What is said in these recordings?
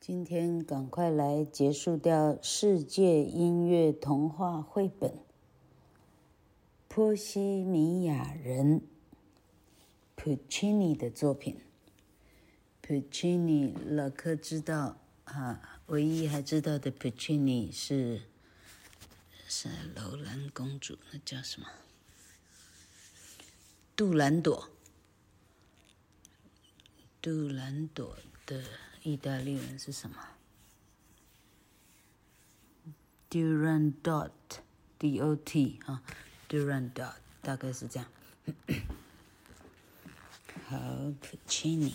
今天赶快来结束掉世界音乐童话绘本《波西米亚人》Puccini 的作品。Puccini 老柯知道啊，唯一还知道的 Puccini 是是楼兰公主，那叫什么？杜兰朵。杜兰朵的。意大利文是什么？Durandot，D-O-T 啊，Durandot 大概是这样。好，Puccini，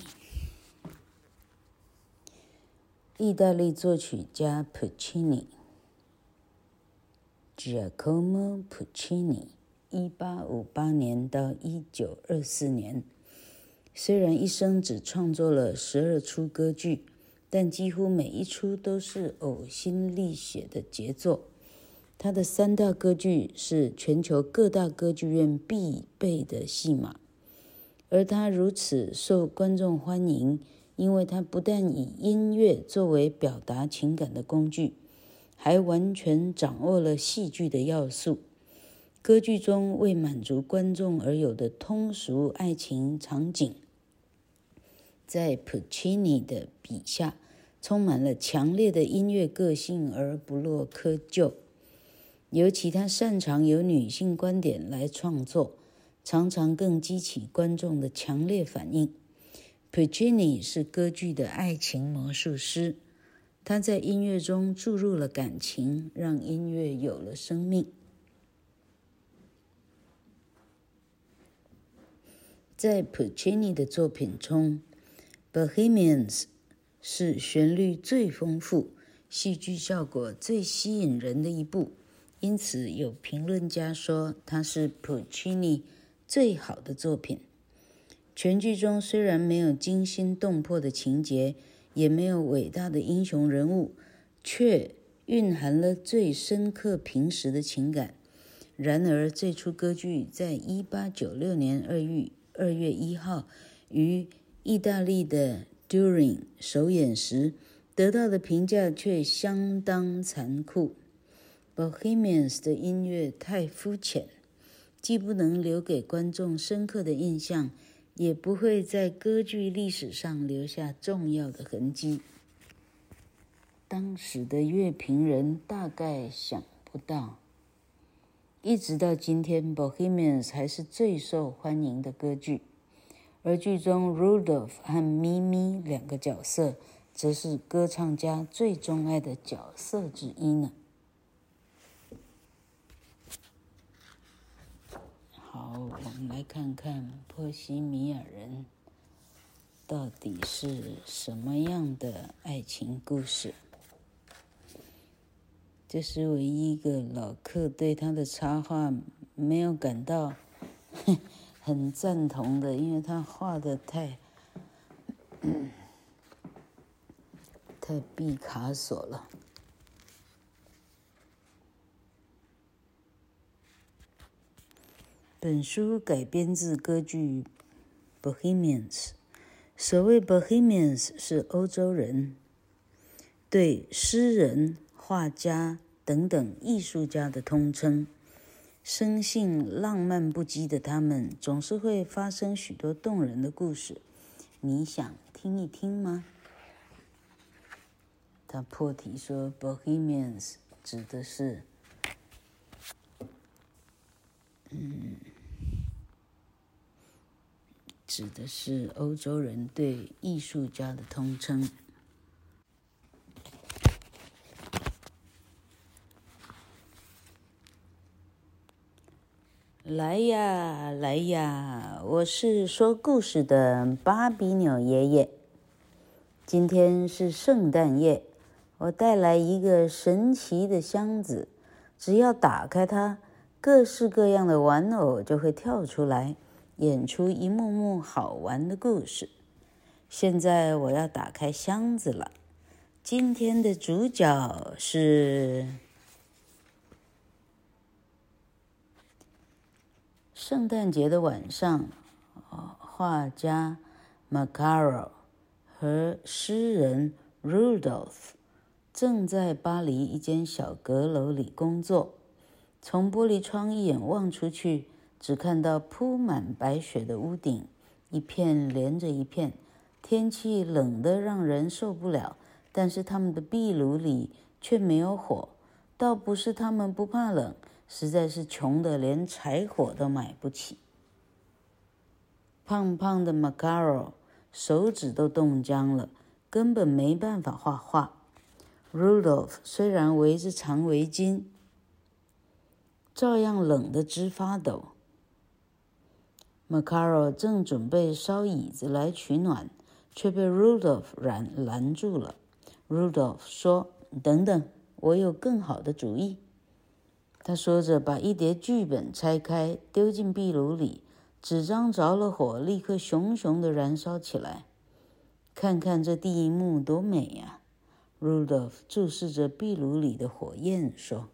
意大利作曲家 Puccini，Giacomo Puccini，一八五八年到一九二四年。虽然一生只创作了十二出歌剧，但几乎每一出都是呕心沥血的杰作。他的三大歌剧是全球各大歌剧院必备的戏码，而他如此受观众欢迎，因为他不但以音乐作为表达情感的工具，还完全掌握了戏剧的要素。歌剧中为满足观众而有的通俗爱情场景。在普契尼的笔下，充满了强烈的音乐个性而不落窠臼。尤其他擅长由女性观点来创作，常常更激起观众的强烈反应。普契尼是歌剧的爱情魔术师，他在音乐中注入了感情，让音乐有了生命。在普契尼的作品中，《Bohemians》是旋律最丰富、戏剧效果最吸引人的一部，因此有评论家说它是普契尼最好的作品。全剧中虽然没有惊心动魄的情节，也没有伟大的英雄人物，却蕴含了最深刻平实的情感。然而，这出歌剧在一八九六年二月二月一号于意大利的 During 首演时，得到的评价却相当残酷。Bohemians 的音乐太肤浅，既不能留给观众深刻的印象，也不会在歌剧历史上留下重要的痕迹。当时的乐评人大概想不到，一直到今天，Bohemians 还是最受欢迎的歌剧。而剧中 Rudolph 和咪咪两个角色，则是歌唱家最钟爱的角色之一呢。好，我们来看看《波西米亚人》到底是什么样的爱情故事。这是唯一一个老客对他的插画没有感到。很赞同的，因为他画的太，太毕卡索了。本书改编自歌剧《Bohemians》，所谓 Bohemians 是欧洲人，对诗人、画家等等艺术家的通称。生性浪漫不羁的他们，总是会发生许多动人的故事。你想听一听吗？他破题说：“Bohemians” 指的是，嗯，指的是欧洲人对艺术家的通称。来呀，来呀！我是说故事的巴比纽爷爷。今天是圣诞夜，我带来一个神奇的箱子，只要打开它，各式各样的玩偶就会跳出来，演出一幕幕好玩的故事。现在我要打开箱子了。今天的主角是。圣诞节的晚上，画家 Macaro 和诗人 Rudolph 正在巴黎一间小阁楼里工作。从玻璃窗一眼望出去，只看到铺满白雪的屋顶，一片连着一片，天气冷得让人受不了。但是他们的壁炉里却没有火，倒不是他们不怕冷，实在是穷得连柴火都买不起。胖胖的 Macaro 手指都冻僵了，根本没办法画画。Rudolph 虽然围着长围巾，照样冷得直发抖。Macaro 正准备烧椅子来取暖，却被 Rudolph 拦拦住了。Rudolph 说：“等等，我有更好的主意。”他说着，把一叠剧本拆开，丢进壁炉里。纸张着了火，立刻熊熊地燃烧起来。看看这第一幕多美呀！Rudolph 注视着壁炉里的火焰说。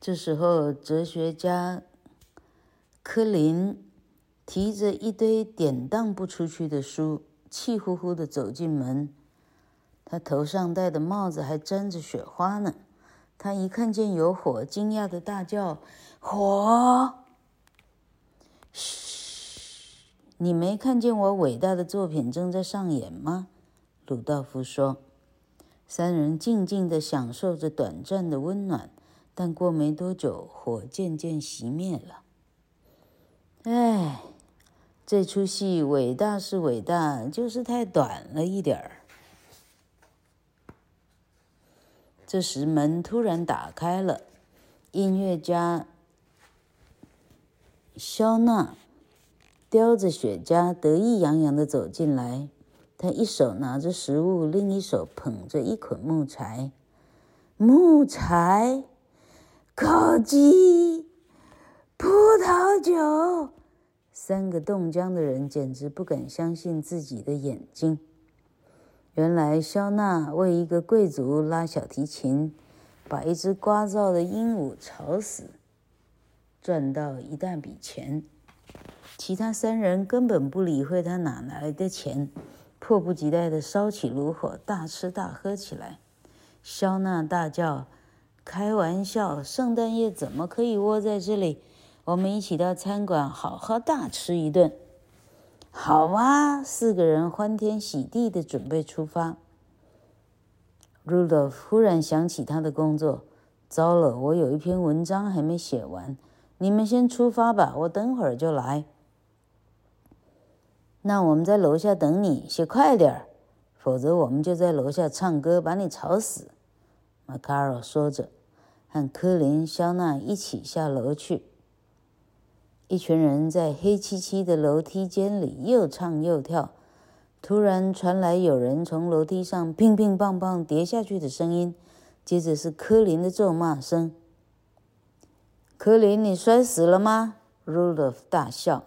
这时候，哲学家柯林。提着一堆典当不出去的书，气呼呼地走进门。他头上戴的帽子还沾着雪花呢。他一看见有火，惊讶地大叫：“火！”嘘，你没看见我伟大的作品正在上演吗？鲁道夫说。三人静静地享受着短暂的温暖，但过没多久，火渐渐熄灭了。唉。这出戏伟大是伟大，就是太短了一点儿。这时门突然打开了，音乐家肖纳叼着雪茄，得意洋洋地走进来。他一手拿着食物，另一手捧着一捆木柴。木柴、烤鸡、葡萄酒。三个冻僵的人简直不敢相信自己的眼睛。原来肖娜为一个贵族拉小提琴，把一只聒噪的鹦鹉吵死，赚到一大笔钱。其他三人根本不理会他哪来的钱，迫不及待地烧起炉火，大吃大喝起来。肖娜大叫：“开玩笑！圣诞夜怎么可以窝在这里？”我们一起到餐馆好好大吃一顿，好啊！四个人欢天喜地的准备出发。Rudolph 忽然想起他的工作，糟了，我有一篇文章还没写完，你们先出发吧，我等会儿就来。那我们在楼下等你，写快点儿，否则我们就在楼下唱歌，把你吵死。Macaro 说着，和科林、肖娜一起下楼去。一群人在黑漆漆的楼梯间里又唱又跳，突然传来有人从楼梯上乒乒乓乓跌下去的声音，接着是柯林的咒骂声：“柯林，你摔死了吗？”Rudolph 大笑。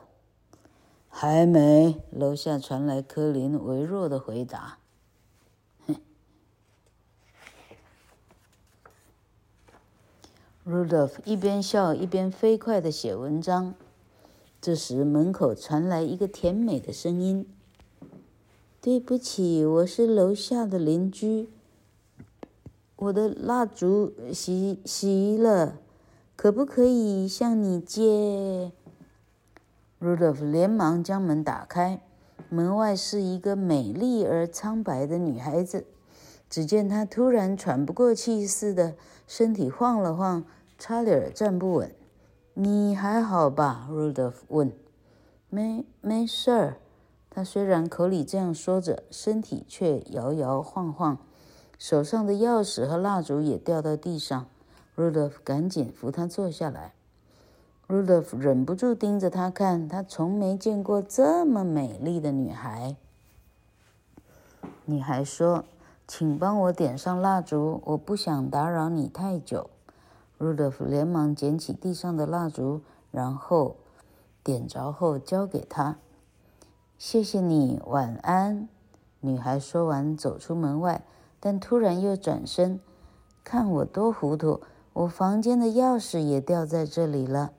“还没。”楼下传来柯林微弱的回答。Rudolph 一边笑一边飞快地写文章。这时，门口传来一个甜美的声音：“对不起，我是楼下的邻居。我的蜡烛熄熄了，可不可以向你借？”Rudolph 连忙将门打开，门外是一个美丽而苍白的女孩子。只见她突然喘不过气似的，身体晃了晃，差点站不稳。你还好吧？Rudolph 问。没，没事儿。他虽然口里这样说着，身体却摇摇晃晃，手上的钥匙和蜡烛也掉到地上。Rudolph 赶紧扶他坐下来。Rudolph 忍不住盯着他看，他从没见过这么美丽的女孩。女孩说：“请帮我点上蜡烛，我不想打扰你太久。” Rudolph 连忙捡起地上的蜡烛，然后点着后交给他。谢谢你，晚安。女孩说完走出门外，但突然又转身，看我多糊涂，我房间的钥匙也掉在这里了。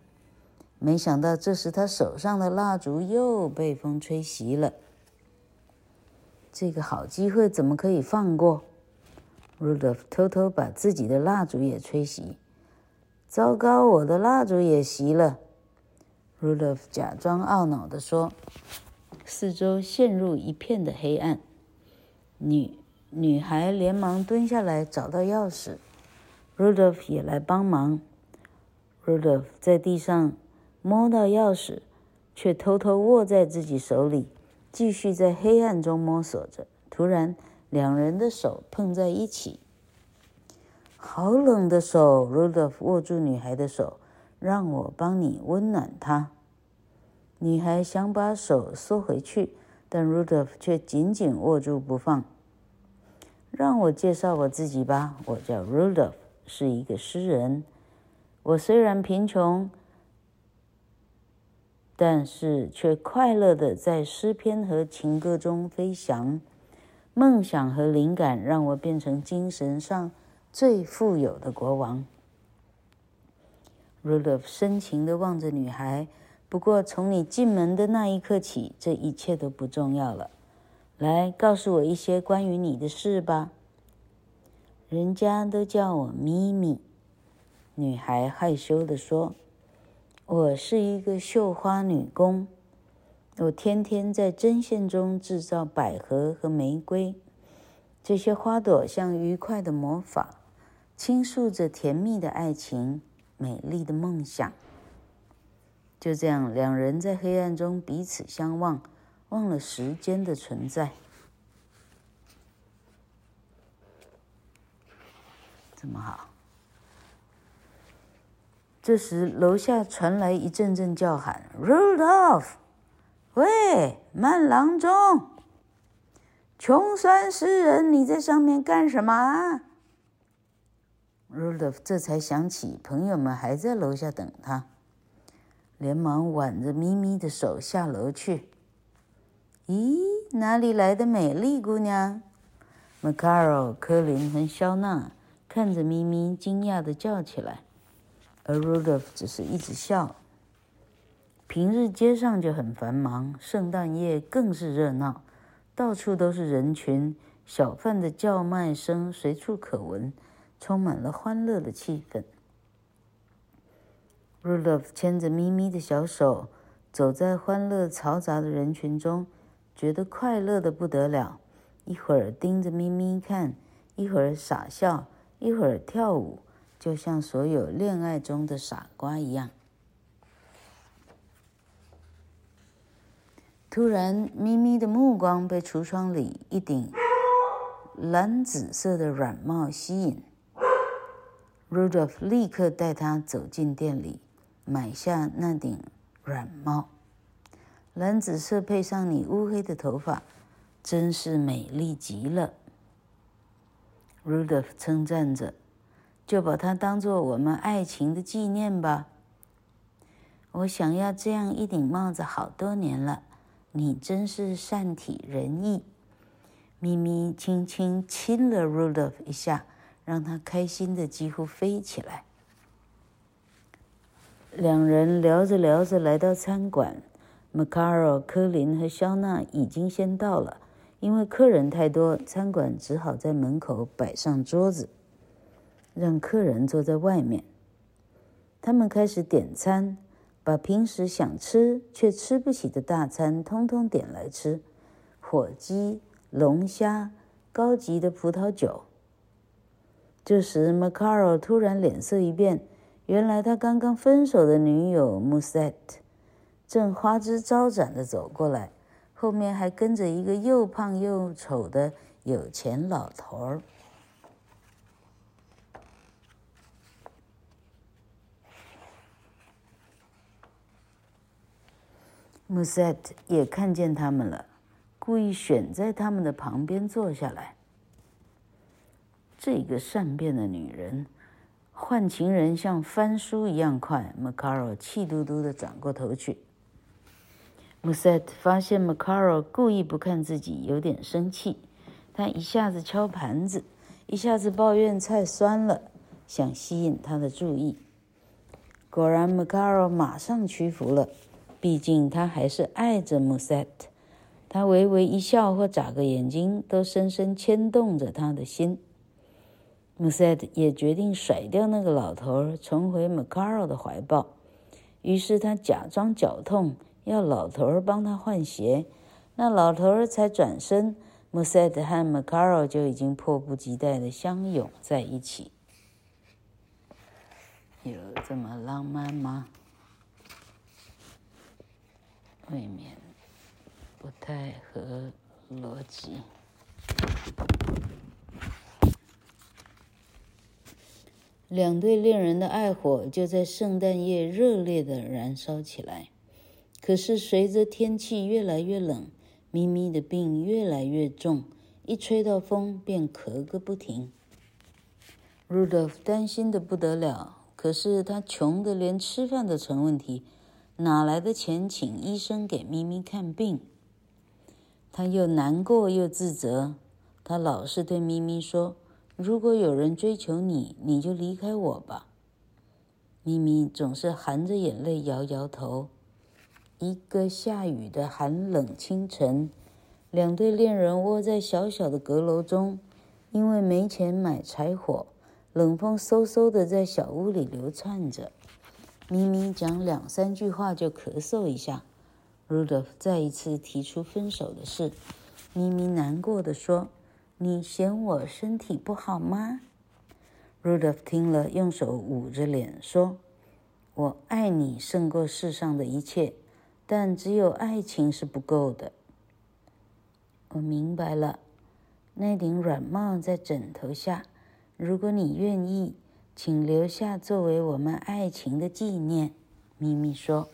没想到这时她手上的蜡烛又被风吹熄了。这个好机会怎么可以放过？Rudolph 偷偷把自己的蜡烛也吹熄。糟糕，我的蜡烛也熄了。Rudolph 假装懊恼地说。四周陷入一片的黑暗。女女孩连忙蹲下来找到钥匙，Rudolph 也来帮忙。Rudolph 在地上摸到钥匙，却偷偷握在自己手里。继续在黑暗中摸索着，突然，两人的手碰在一起。好冷的手，Rudolph 握住女孩的手，让我帮你温暖她。女孩想把手缩回去，但 Rudolph 却紧紧握住不放。让我介绍我自己吧，我叫 Rudolph，是一个诗人。我虽然贫穷。但是却快乐的在诗篇和情歌中飞翔，梦想和灵感让我变成精神上最富有的国王。Rudolph 深情地望着女孩，不过从你进门的那一刻起，这一切都不重要了。来，告诉我一些关于你的事吧。人家都叫我咪咪，女孩害羞地说。我是一个绣花女工，我天天在针线中制造百合和玫瑰，这些花朵像愉快的魔法，倾诉着甜蜜的爱情、美丽的梦想。就这样，两人在黑暗中彼此相望，忘了时间的存在。这么好。这时，楼下传来一阵阵叫喊：“Rudolph，喂，慢郎中，穷酸诗人，你在上面干什么？”Rudolph 这才想起朋友们还在楼下等他，连忙挽着咪咪的手下楼去。咦，哪里来的美丽姑娘？Macaro、科林和肖娜看着咪咪，惊讶地叫起来。而 Rudolph 只是一直笑。平日街上就很繁忙，圣诞夜更是热闹，到处都是人群，小贩的叫卖声随处可闻，充满了欢乐的气氛。Rudolph 牵着咪咪的小手，走在欢乐嘈杂的人群中，觉得快乐的不得了。一会儿盯着咪咪看，一会儿傻笑，一会儿跳舞。就像所有恋爱中的傻瓜一样。突然，咪咪的目光被橱窗里一顶蓝紫色的软帽吸引。Rudolph 立刻带她走进店里，买下那顶软帽。蓝紫色配上你乌黑的头发，真是美丽极了。Rudolph 称赞着。就把它当做我们爱情的纪念吧。我想要这样一顶帽子好多年了。你真是善体人意。咪咪轻轻亲了 Rudolph 一下，让他开心的几乎飞起来。两人聊着聊着来到餐馆，Macaro、科林和肖娜已经先到了，因为客人太多，餐馆只好在门口摆上桌子。让客人坐在外面。他们开始点餐，把平时想吃却吃不起的大餐通通点来吃：火鸡、龙虾、高级的葡萄酒。这时，Macaro 突然脸色一变，原来他刚刚分手的女友 Musette 正花枝招展地走过来，后面还跟着一个又胖又丑的有钱老头儿。穆塞特也看见他们了，故意选在他们的旁边坐下来。这个善变的女人，换情人像翻书一样快。Macaro 气嘟嘟地转过头去。穆塞特发现 Macaro 故意不看自己，有点生气。他一下子敲盘子，一下子抱怨菜酸了，想吸引他的注意。果然，Macaro 马上屈服了。毕竟他还是爱着穆塞特，他微微一笑或眨个眼睛，都深深牵动着他的心。穆塞特也决定甩掉那个老头，重回马卡罗的怀抱。于是他假装脚痛，要老头帮他换鞋。那老头才转身，穆塞特和马卡罗就已经迫不及待地相拥在一起。有这么浪漫吗？未免不太合逻辑。两对恋人的爱火就在圣诞夜热烈地燃烧起来。可是随着天气越来越冷，咪咪的病越来越重，一吹到风便咳个不停。Rudolph 担心得不得了。可是他穷得连吃饭都成问题，哪来的钱请医生给咪咪看病？他又难过又自责，他老是对咪咪说：“如果有人追求你，你就离开我吧。”咪咪总是含着眼泪摇摇头。一个下雨的寒冷清晨，两对恋人窝在小小的阁楼中，因为没钱买柴火。冷风嗖嗖的在小屋里流窜着，咪咪讲两三句话就咳嗽一下。Rudolph 再一次提出分手的事，咪咪难过的说：“你嫌我身体不好吗？”Rudolph 听了，用手捂着脸说：“我爱你胜过世上的一切，但只有爱情是不够的。”我明白了，那顶软帽在枕头下。如果你愿意，请留下作为我们爱情的纪念。”咪咪说。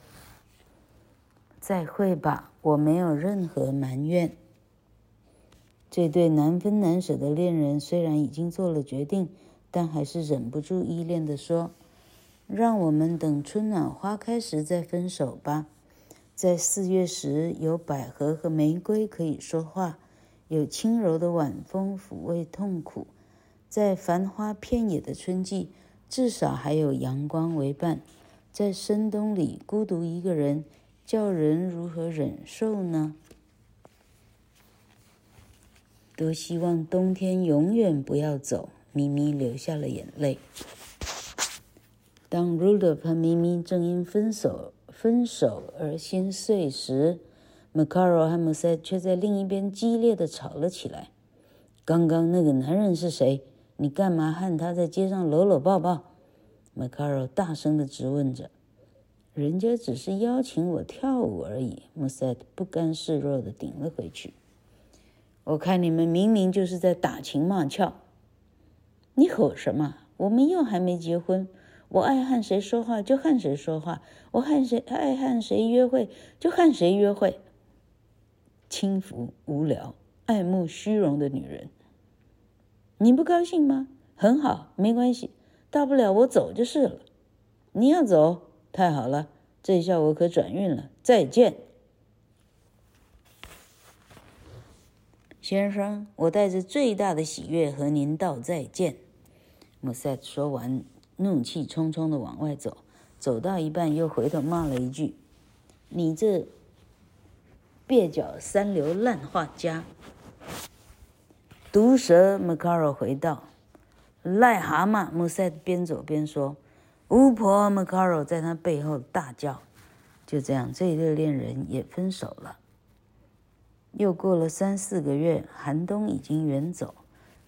“再会吧，我没有任何埋怨。”这对难分难舍的恋人虽然已经做了决定，但还是忍不住依恋地说：“让我们等春暖花开时再分手吧。在四月时，有百合和玫瑰可以说话，有轻柔的晚风抚慰痛苦。”在繁花遍野的春季，至少还有阳光为伴。在深冬里，孤独一个人，叫人如何忍受呢？多希望冬天永远不要走。咪咪流下了眼泪。当 Rudolph 和咪咪正因分手分手而心碎时，Macaro 和 Musette 却在另一边激烈的吵了起来。刚刚那个男人是谁？你干嘛和他在街上搂搂抱抱？？Macaro 大声的质问着。人家只是邀请我跳舞而已。穆塞特不甘示弱的顶了回去。我看你们明明就是在打情骂俏。你吼什么？我们又还没结婚。我爱和谁说话就和谁说话，我和谁爱和谁约会就和谁约会。轻浮、无聊、爱慕虚荣的女人。你不高兴吗？很好，没关系，大不了我走就是了。你要走，太好了，这下我可转运了。再见，先生，我带着最大的喜悦和您道再见。穆塞说完，怒气冲冲地往外走，走到一半又回头骂了一句：“你这蹩脚三流烂画家！”毒蛇，麦卡罗回道：“癞蛤蟆。”穆塞边走边说：“巫婆！”麦卡罗在他背后大叫。就这样，这一对恋人也分手了。又过了三四个月，寒冬已经远走，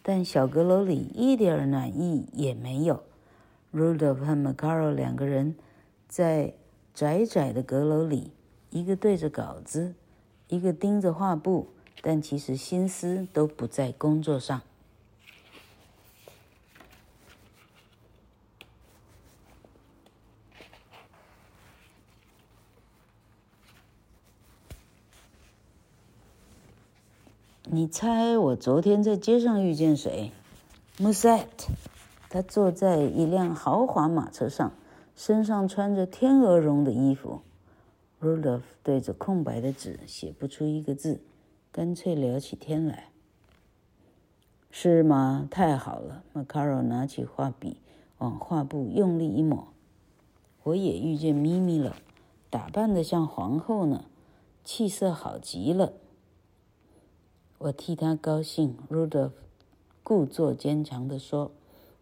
但小阁楼里一点暖意也没有。Rudolf 和 m a c a r o 两个人在窄窄的阁楼里，一个对着稿子，一个盯着画布。但其实心思都不在工作上。你猜我昨天在街上遇见谁？Musette，他坐在一辆豪华马车上，身上穿着天鹅绒的衣服。Rudolph 对着空白的纸写不出一个字。干脆聊起天来，是吗？太好了！！Macaro 拿起画笔，往画布用力一抹。我也遇见咪咪了，打扮的像皇后呢，气色好极了。我替他高兴。”Rudolf 故作坚强地说。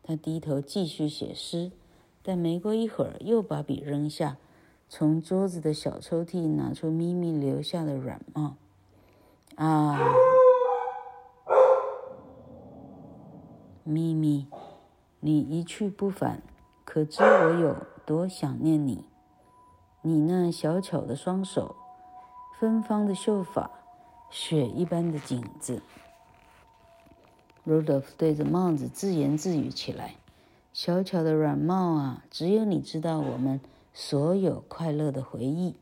他低头继续写诗，但没过一会儿又把笔扔下，从桌子的小抽屉拿出咪咪留下的软帽。啊，咪咪，你一去不返，可知我有多想念你？你那小巧的双手，芬芳的秀发，雪一般的景致。Rudolf 对着帽子自言自语起来：“小巧的软帽啊，只有你知道我们所有快乐的回忆。”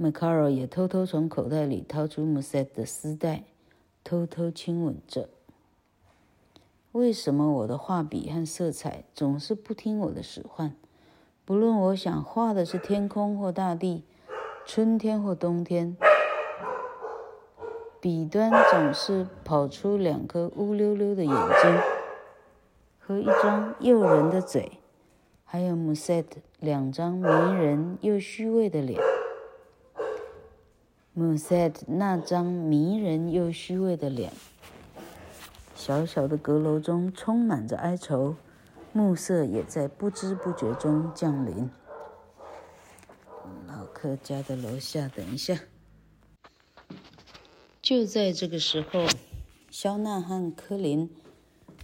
Macaro 也偷偷从口袋里掏出 Muset 的丝带，偷偷亲吻着。为什么我的画笔和色彩总是不听我的使唤？不论我想画的是天空或大地，春天或冬天，笔端总是跑出两颗乌溜溜的眼睛和一张诱人的嘴，还有 Musette 两张迷人又虚伪的脸。Musette 那张迷人又虚伪的脸，小小的阁楼中充满着哀愁。暮色也在不知不觉中降临。老柯家的楼下，等一下。就在这个时候，肖娜和柯林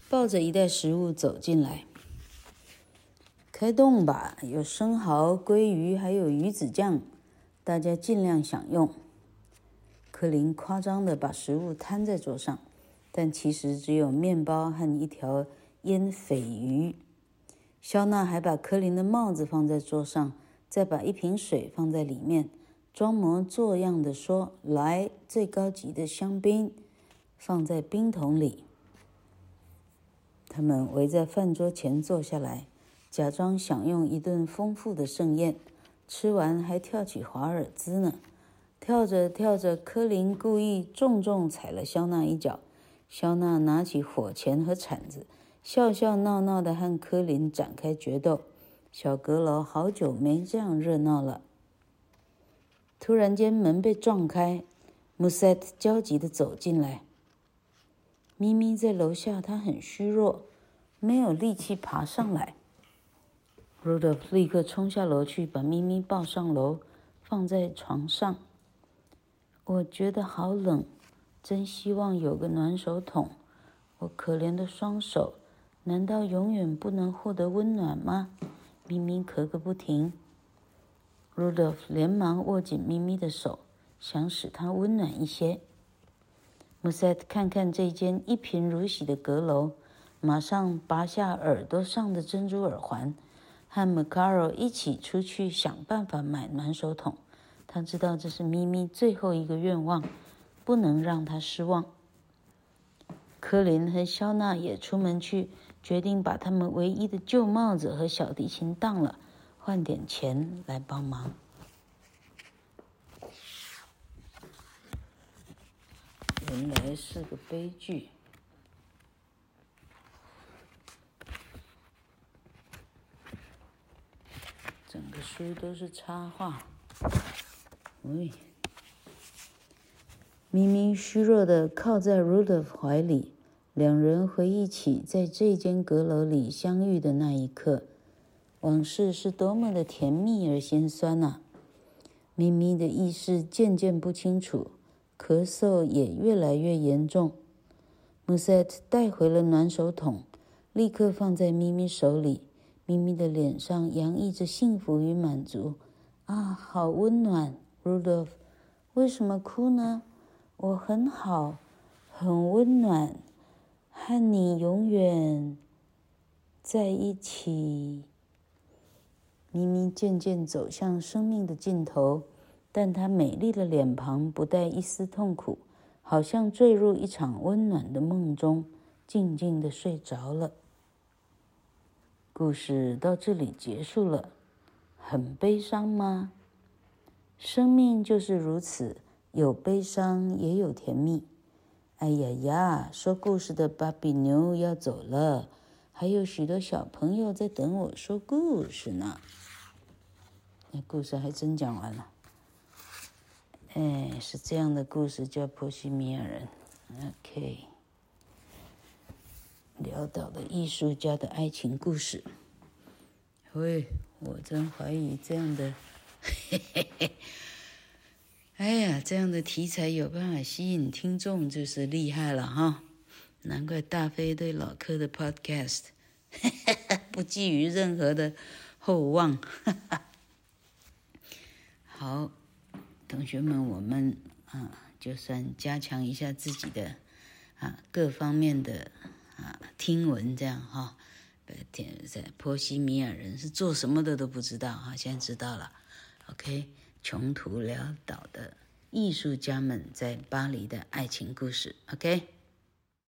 抱着一袋食物走进来。开动吧，有生蚝、鲑鱼，还有鱼子酱，大家尽量享用。柯林夸张地把食物摊在桌上，但其实只有面包和一条。腌鲱鱼，肖娜还把柯林的帽子放在桌上，再把一瓶水放在里面，装模作样的说：“来，最高级的香槟，放在冰桶里。”他们围在饭桌前坐下来，假装享用一顿丰富的盛宴，吃完还跳起华尔兹呢。跳着跳着，柯林故意重重踩了肖娜一脚，肖娜拿起火钳和铲子。笑笑闹闹的和柯林展开决斗，小阁楼好久没这样热闹了。突然间门被撞开，穆塞特焦急地走进来。咪咪在楼下，他很虚弱，没有力气爬上来。Rudolph 立刻冲下楼去，把咪咪抱上楼，放在床上。我觉得好冷，真希望有个暖手桶。我可怜的双手。难道永远不能获得温暖吗？咪咪咳个不停。Rudolf 连忙握紧咪咪的手，想使她温暖一些。Musette 看看这间一贫如洗的阁楼，马上拔下耳朵上的珍珠耳环，和 Macaro 一起出去想办法买暖手桶。他知道这是咪咪最后一个愿望，不能让他失望。科林和肖娜也出门去。决定把他们唯一的旧帽子和小提琴当了，换点钱来帮忙。原来是个悲剧。整个书都是插画。喂，咪咪虚弱的靠在 Rudolf 怀里。两人回忆起在这间阁楼里相遇的那一刻，往事是多么的甜蜜而心酸呐、咪咪的意识渐渐不清楚，咳嗽也越来越严重。穆塞特带回了暖手桶，立刻放在咪咪手里。咪咪的脸上洋溢着幸福与满足。啊，好温暖，Rudolf，为什么哭呢？我很好，很温暖。和你永远在一起。咪咪渐渐走向生命的尽头，但她美丽的脸庞不带一丝痛苦，好像坠入一场温暖的梦中，静静地睡着了。故事到这里结束了，很悲伤吗？生命就是如此，有悲伤，也有甜蜜。哎呀呀！说故事的芭比牛要走了，还有许多小朋友在等我说故事呢。那故事还真讲完了。哎，是这样的故事，叫《波西米亚人》。OK，潦倒的艺术家的爱情故事。喂，我真怀疑这样的，嘿嘿嘿。哎呀，这样的题材有办法吸引听众，就是厉害了哈。难怪大飞对老柯的 Podcast 不寄予任何的厚望。哈哈好，同学们，我们啊，就算加强一下自己的啊各方面的啊听闻，这样哈。天在波西米亚人是做什么的都不知道哈，现在知道了。OK，穷途潦倒的艺术家们在巴黎的爱情故事。OK。